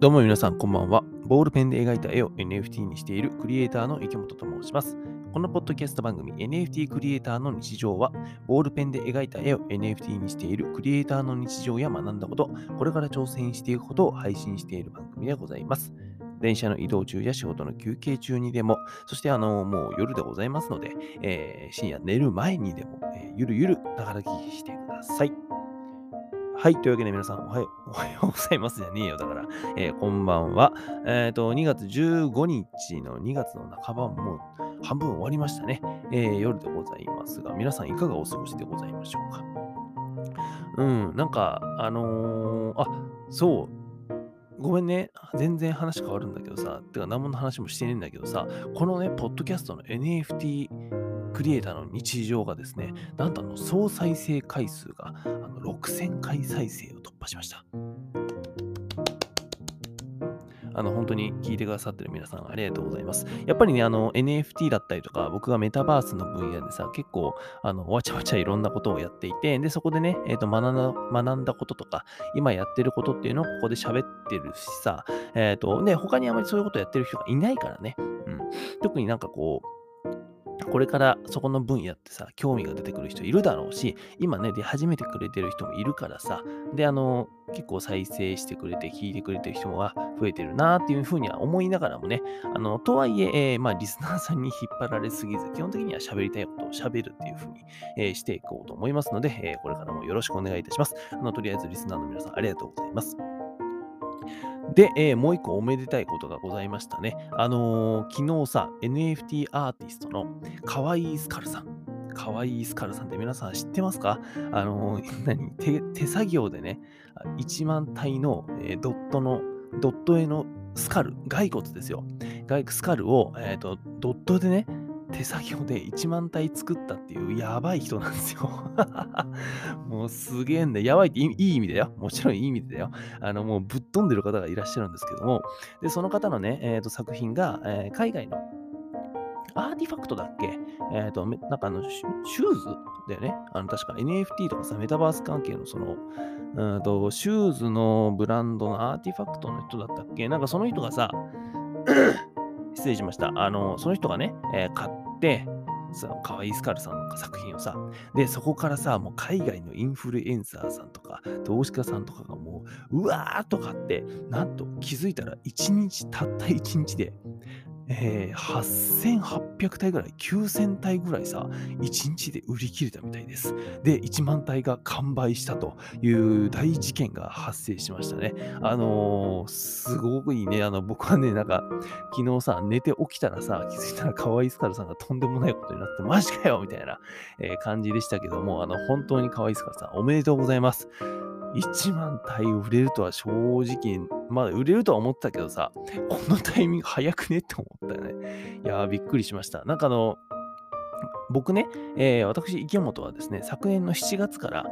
どうも皆さんこんばんは。ボールペンで描いた絵を NFT にしているクリエイターの池本と申します。このポッドキャスト番組 NFT クリエイターの日常は、ボールペンで描いた絵を NFT にしているクリエイターの日常や学んだこと、これから挑戦していくことを配信している番組でございます。電車の移動中や仕事の休憩中にでも、そしてあのもう夜でございますので、えー深夜寝る前にでも、えーゆるゆるながら聞きしてください。はい。というわけで皆さんおはよう、おはようございますじゃねえよ。だから、えーこんばんは。えっ、と、2月15日の2月の半ばもう半分終わりましたね。えー夜でございますが、皆さんいかがお過ごしでございましょうか？うん、なんか、あのーあ、そう。ごめんね。全然話変わるんだけどさ、てか何もの話もしてねえんだけどさ、このね、ポッドキャストの NFT クリエイターの日常がですね、なんとあの総再生回数があの6000回再生を突破しました。あの本当に聞いてくださってる皆さんありがとうございます。やっぱりね、あの NFT だったりとか、僕がメタバースの分野でさ、結構あのわちゃわちゃいろんなことをやっていて、で、そこでね、えーと学んだ学んだこととか、今やってることっていうのをここで喋ってるしさ、えっ、と、ね、他にあまりそういうことやってる人がいないからね。うん。特になんかこう、これからそこの分野ってさ、興味が出てくる人いるだろうし、今ね、出始めてくれてる人もいるからさ、で、あの、結構再生してくれて、聞いてくれてる人が増えてるなっていうふうには思いながらもね、あの、とはいええーまあ、リスナーさんに引っ張られすぎず、基本的には喋りたいことを喋るっていうふうに、えーしていこうと思いますので、えーこれからもよろしくお願いいたします。あの、とりあえずリスナーの皆さんありがとうございます。で、えーもう一個おめでたいことがございましたね。あのー昨日さ、NFT アーティストのかわいいスカルさん。かわいいスカルさんって皆さん知ってますか？あのー 何？手手作業でね、1万体の、えドットの、ドット絵のスカル、骸骨ですよ。骸スカルを、えーと、ドットでね、手作業で1万体作ったっていうやばい人なんですよ。もうすげえんだ。やばいっていい意味だよ。もちろんいい意味でだよ。あのもうぶっ飛んでる方がいらっしゃるんですけども、で、その方のね、えーと作品が、えー海外のRTFKT だっけ？えっ、と、なんかあの、シュシューズだよね。あの、確か NFT とかさ、メタバース関係のその、うんと、シューズのブランドの RTFKT の人だったっけ？なんかその人がさ、失礼しました。あの、その人がね、えー買って、さ、かわいいスカルさんの作品をさ、で、そこからさ、もう海外のインフルエンサーさんとか、投資家さんとかがもう、うわーとかって、なんと気づいたら1日、たった1日で、えー8800体ぐらい、9000体ぐらいさ、1日で売り切れたみたいです。で、1万体が完売したという大事件が発生しましたね。あのーすごくいいね。あの、僕はね、なんか、昨日さ、寝て起きたらさ、気づいたら可愛いスカルさんがとんでもないことになって、マジかよみたいな、えー感じでしたけども、あの、本当に可愛いスカルさん、おめでとうございます。1万体売れるとは正直、まあ売れるとは思ったけどさ、このタイミング早くねって思ったよね。いやー、びっくりしました。なんかあの、僕ね、えー私、池本はですね、昨年の7月から、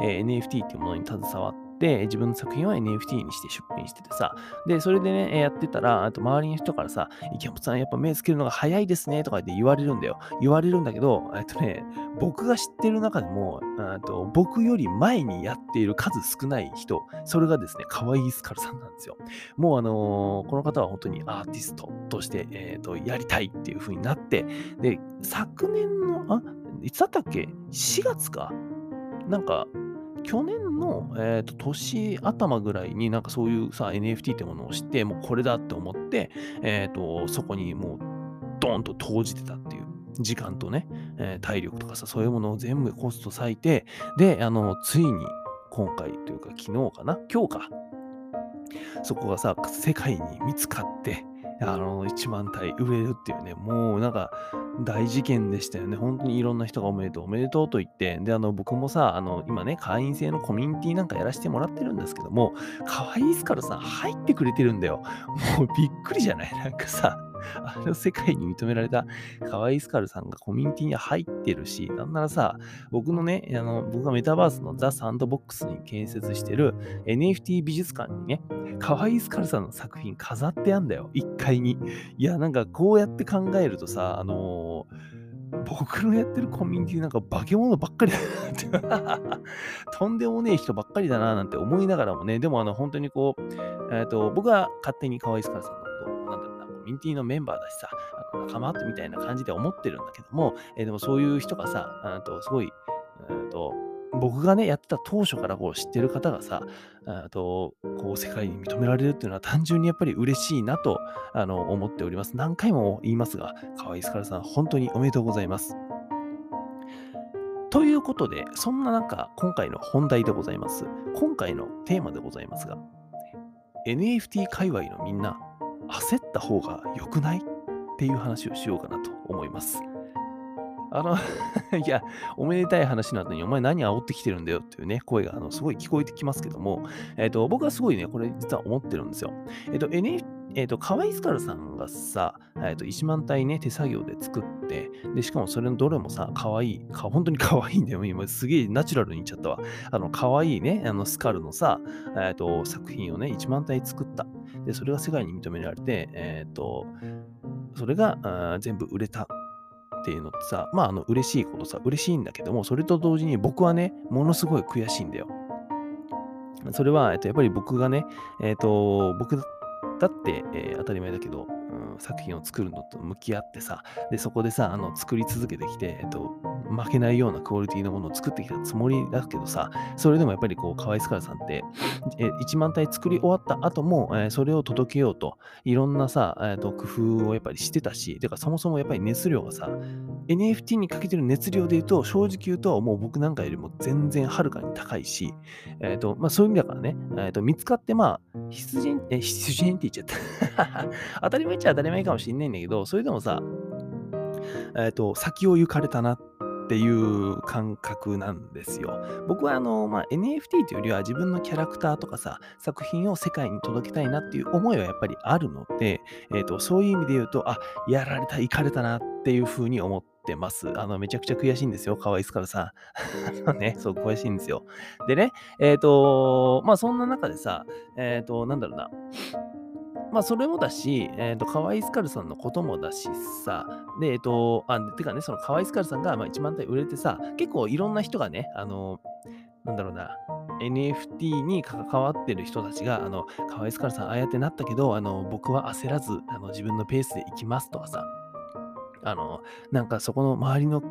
えー NFT っていうものに携わって、自分の作品を NFT にして出品しててさ、で、それでね、やってたら、あと周りの人からさ、池本さん、やっぱ目つけるのが早いですね、とかって言われるんだよ。言われるんだけど、えっとね、僕が知ってる中でも、と僕より前にやっている数少ない人、それがですね、可愛いスカルさんなんですよ。もうあのーこの方は本当にアーティストとして、えーとやりたいっていう風になって、で、昨年の、あ、いつだったっけ ?4 月か？なんか、去年の、えーと年頭ぐらいになんかそういうさ、NFT ってものを知って、もうこれだって思って、えーと、そこにもうドーンと投じてたっていう。時間とね、えー体力とかさ、そういうものを全部コスト割いて、で、あの、ついに今回というか昨日かな今日か。そこがさ、世界に見つかって、あの、1万体売れるっていうね、もうなんか大事件でしたよね。本当にいろんな人がおめでとう、おめでとうと言って、で、あの、僕もさ、あの、今ね、会員制のコミュニティなんかやらせてもらってるんですけども、可愛いっすからさ入ってくれてるんだよ。もうびっくりじゃない？なんかさ、あの世界に認められた可愛いスカルさんがコミュニティに入ってるし、なんならさ、僕のね、あの僕がメタバースのザ・サンドボックスに建設してる NFT 美術館にね、可愛いスカルさんの作品飾ってあんだよ、1階に。いや、なんかこうやって考えるとさ、あのー僕のやってるコミュニティなんか化け物ばっかりだなって。とんでもねえ人ばっかりだななんて思いながらもね、でもあの本当にこう、えっ、ー、と、僕は勝手に河合スカルさんのミュニティのメンバーだしさ、仲間ってみたいな感じで思ってるんだけども、えー、でもそういう人がさ、あとすごい、えっ、と、僕がね、やってた当初からこう知ってる方がさ、あと、こう世界に認められるっていうのは単純にやっぱり嬉しいなとあの思っております。何回も言いますが、河合スカルさん、本当におめでとうございます。ということで、そんな中、今回の本題でございます。今回のテーマでございますが、NFT 界隈のみんな、焦った方が良くない？っていう話をしようかなと思います。あの いや、おめでたい話の後に、お前何煽ってきてるんだよっていうね、声があのすごい聞こえてきますけども、えっ、ー、と、僕はすごいね、これ実は思ってるんですよ。えっ、ー、と、NFT えっ、ー、と、カワイスカルさんがさ、えっ、ー、と、1万体ね、手作業で作って、で、しかもそれのどれもさ、かわいい、か本当にかわいんだよ。今、すげえナチュラルに言っちゃったわ。あの、かわいいね、あの、スカルのさ、えっ、ー、と、作品をね、1万体作った。で、それが世界に認められて、えっ、と、それが全部売れたっていうのってさ、まあ、あの、嬉しいことさ、嬉しいんだけども、それと同時に僕はね、ものすごい悔しいんだよ。それは、えっと、やっぱり僕がね、えっと、僕だって、えー、当たり前だけど、作品を作るのと向き合ってさ、で、そこでさ、あの、作り続けてきて、えっと、負けないようなクオリティのものを作ってきたつもりだけどさ、それでもやっぱりこう、河合スカラさんって、え1万体作り終わった後も、え、それを届けようと、いろんなさ、えーと、工夫をやっぱりしてたし、てかそもそもやっぱり熱量がさ、NFT にかけてる熱量で言うと、正直言うと、もう僕なんかよりも全然はるかに高いし、えっ、ー、と、まあそういう意味だからね、えっ、ー、と、見つかってまあ、必然、え、必然って言っちゃった。当たり前っちゃ当たり前ないかもしんないんだけど、それでもさ、えっ、ー、と、先を行かれたなっていう感覚なんですよ。僕はあの、まあ、NFT というよりは自分のキャラクターとかさ、作品を世界に届けたいなっていう思いはやっぱりあるので、えーと、そういう意味で言うと、あ、やられた、行かれたなっていうふうに思ってます。あの、めちゃくちゃ悔しいんですよ。可愛いですからさ。ね、そう、悔しいんですよ。でね、えっ、ー、と、まあ、そんな中でさ、えっ、ー、と、なんだろうな。まあ、それもだし、えっ、ー、と、カワイスカルさんのこともだしさ、で、えっ、ー、と、あ、てかね、そのカワイスカルさんが、まあ、1万体売れてさ、結構いろんな人がね、あの、なんだろうな、NFT に関わってる人たちが、あの、カワイスカルさん、ああやってなったけど、あの、僕は焦らず、あの、自分のペースで行きますとかさ、あの、なんかそこの周りの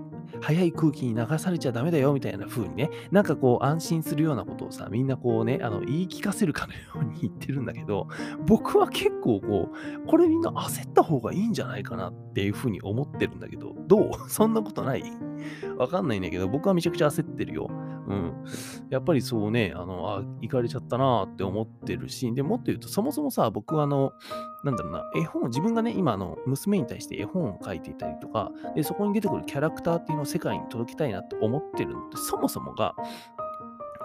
早い空気に流されちゃダメだよみたいな風にね、なんかこう安心するようなことをさ、みんなこうね、あの言い聞かせるかのように言ってるんだけど、僕は結構こう、これみんな焦った方がいいんじゃないかなっていう風に思ってるんだけど、どう？そんなことない？わかんないんだけど、僕はめちゃくちゃ焦ってるよ。うん。やっぱりそうね、あの、あ、行かれちゃったなって思ってるし、でもっと言うと、そもそもさ、僕はあの、なんだろうな、絵本、自分がね、今、あの、娘に対して絵本を書いていたりとか、で、そこに出てくるキャラクターっていうのを世界に届けたいなって思ってるのって、そもそもが、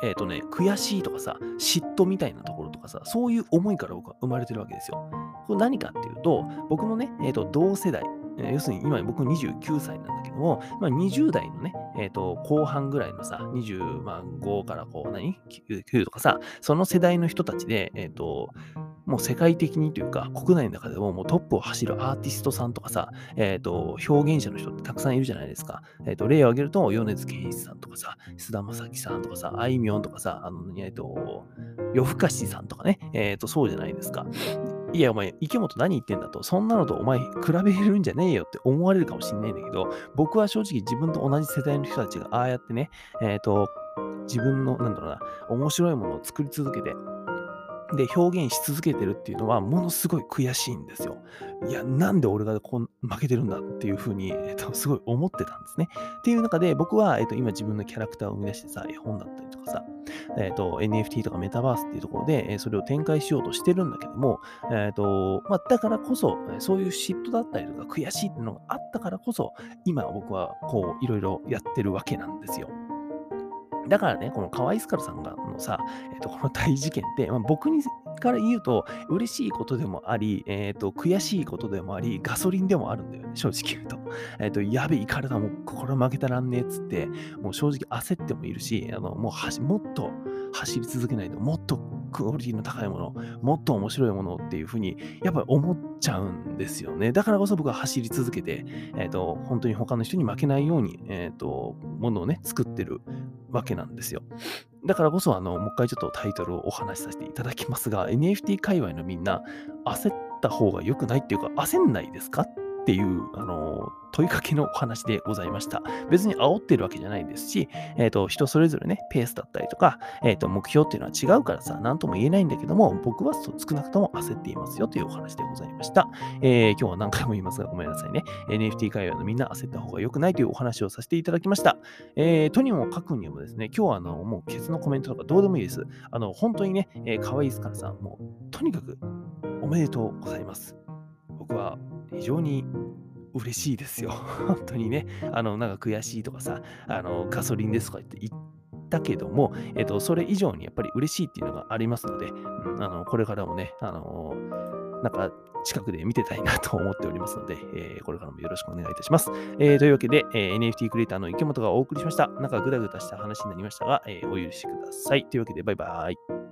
えっ、ー、とね、悔しいとかさ、嫉妬みたいなところとかさ、そういう思いから僕は生まれてるわけですよ。これ何かっていうと、僕のね、えっ、ー、と、同世代、え要するに今僕29歳なんだけども、まあ、20代のね、え、ー、と、後半ぐらいのさ、25からこう何、9とかさ、その世代の人たちで、え、ー、と、もう世界的にというか、国内の中でももうトップを走るアーティストさんとかさ、え、ー、と、表現者の人ってたくさんいるじゃないですか。えっ、と、例を挙げると、米津玄師さんとかさ、菅田将暉さんとかさ、あいみょんとかさ、あの、えっ、と、夜更かしさんとかね、えっ、と、そうじゃないですか。いや、お前、池本何言ってんだと、そんなのとお前、比べれるんじゃねえよって思われるかもしんないんだけど、僕は正直自分と同じ世代の人たちがああやってね、えっ、ー、と、自分の、なんだろうな、面白いものを作り続けて、で、表現し続けてるっていうのは、ものすごい悔しいんですよ。いや、なんで俺がこう負けてるんだっていうふうに、えっと、すごい思ってたんですね。っていう中で、僕は、えっと、今自分のキャラクターを生み出してさ、絵本だったりかさ、えっと、NFT とかメタバースっていうところで、えそれを展開しようとしてるんだけども、えっと、まあ、だからこそ、そういう嫉妬だったりとか悔しいっていうのがあったからこそ、今僕はこう、いろいろやってるわけなんですよ。だからね、この河合スカルさんがのさ、えっ、ー、と、この大事件って、まあ、僕にから言うと、嬉しいことでもあり、え、ー、と、悔しいことでもあり、ガソリンでもあるんだよね、正直言うと。えっ、ー、と、やべえ、かれた、もう、これ負けたらんねえっつって、もう正直焦ってもいるし、あの、もうはし、もっと走り続けないと、もっとクオリティの高いもの、もっと面白いものっていうふうに、やっぱり思っちゃうんですよね。だからこそ僕は走り続けて、えっ、ー、と、本当に他の人に負けないように、えっ、ー、と、ものをね、作ってるわけなんですよ。だからこそ、あの、もう一回ちょっとタイトルをお話しさせていただきますが、NFT 界隈のみんな、焦った方が良くないっていうか、焦んないですか？っていう、あの、問いかけのお話でございました。別に煽ってるわけじゃないですし、えっ、ー、と、人それぞれね、ペースだったりとか、えっ、ー、と、目標っていうのは違うからさ、なんとも言えないんだけども、僕は少なくとも焦っていますよというお話でございました。えー、今日は何回も言いますが、ごめんなさいね。NFT 界隈のみんな焦った方が良くないというお話をさせていただきました。えー、とにもかくにもですね、今日はあの、もうケツのコメントとかどうでもいいです。あの、本当にね、えー、可愛いすからさん、もう、とにかくおめでとうございます。僕は非常に嬉しいですよ。本当にね、あの、なんか悔しいとかさ、あの、ガソリンですとか言って言ったけども、えっ、と、それ以上にやっぱり嬉しいっていうのがありますので、あの、これからもね、あの、なんか近くで見てたいなと思っておりますので、えー、これからもよろしくお願いいたします。えー、というわけで、えー、NFT クリエイターの池本がお送りしました。なんかぐだぐだした話になりましたが、えお許しください。というわけで、バイバイ。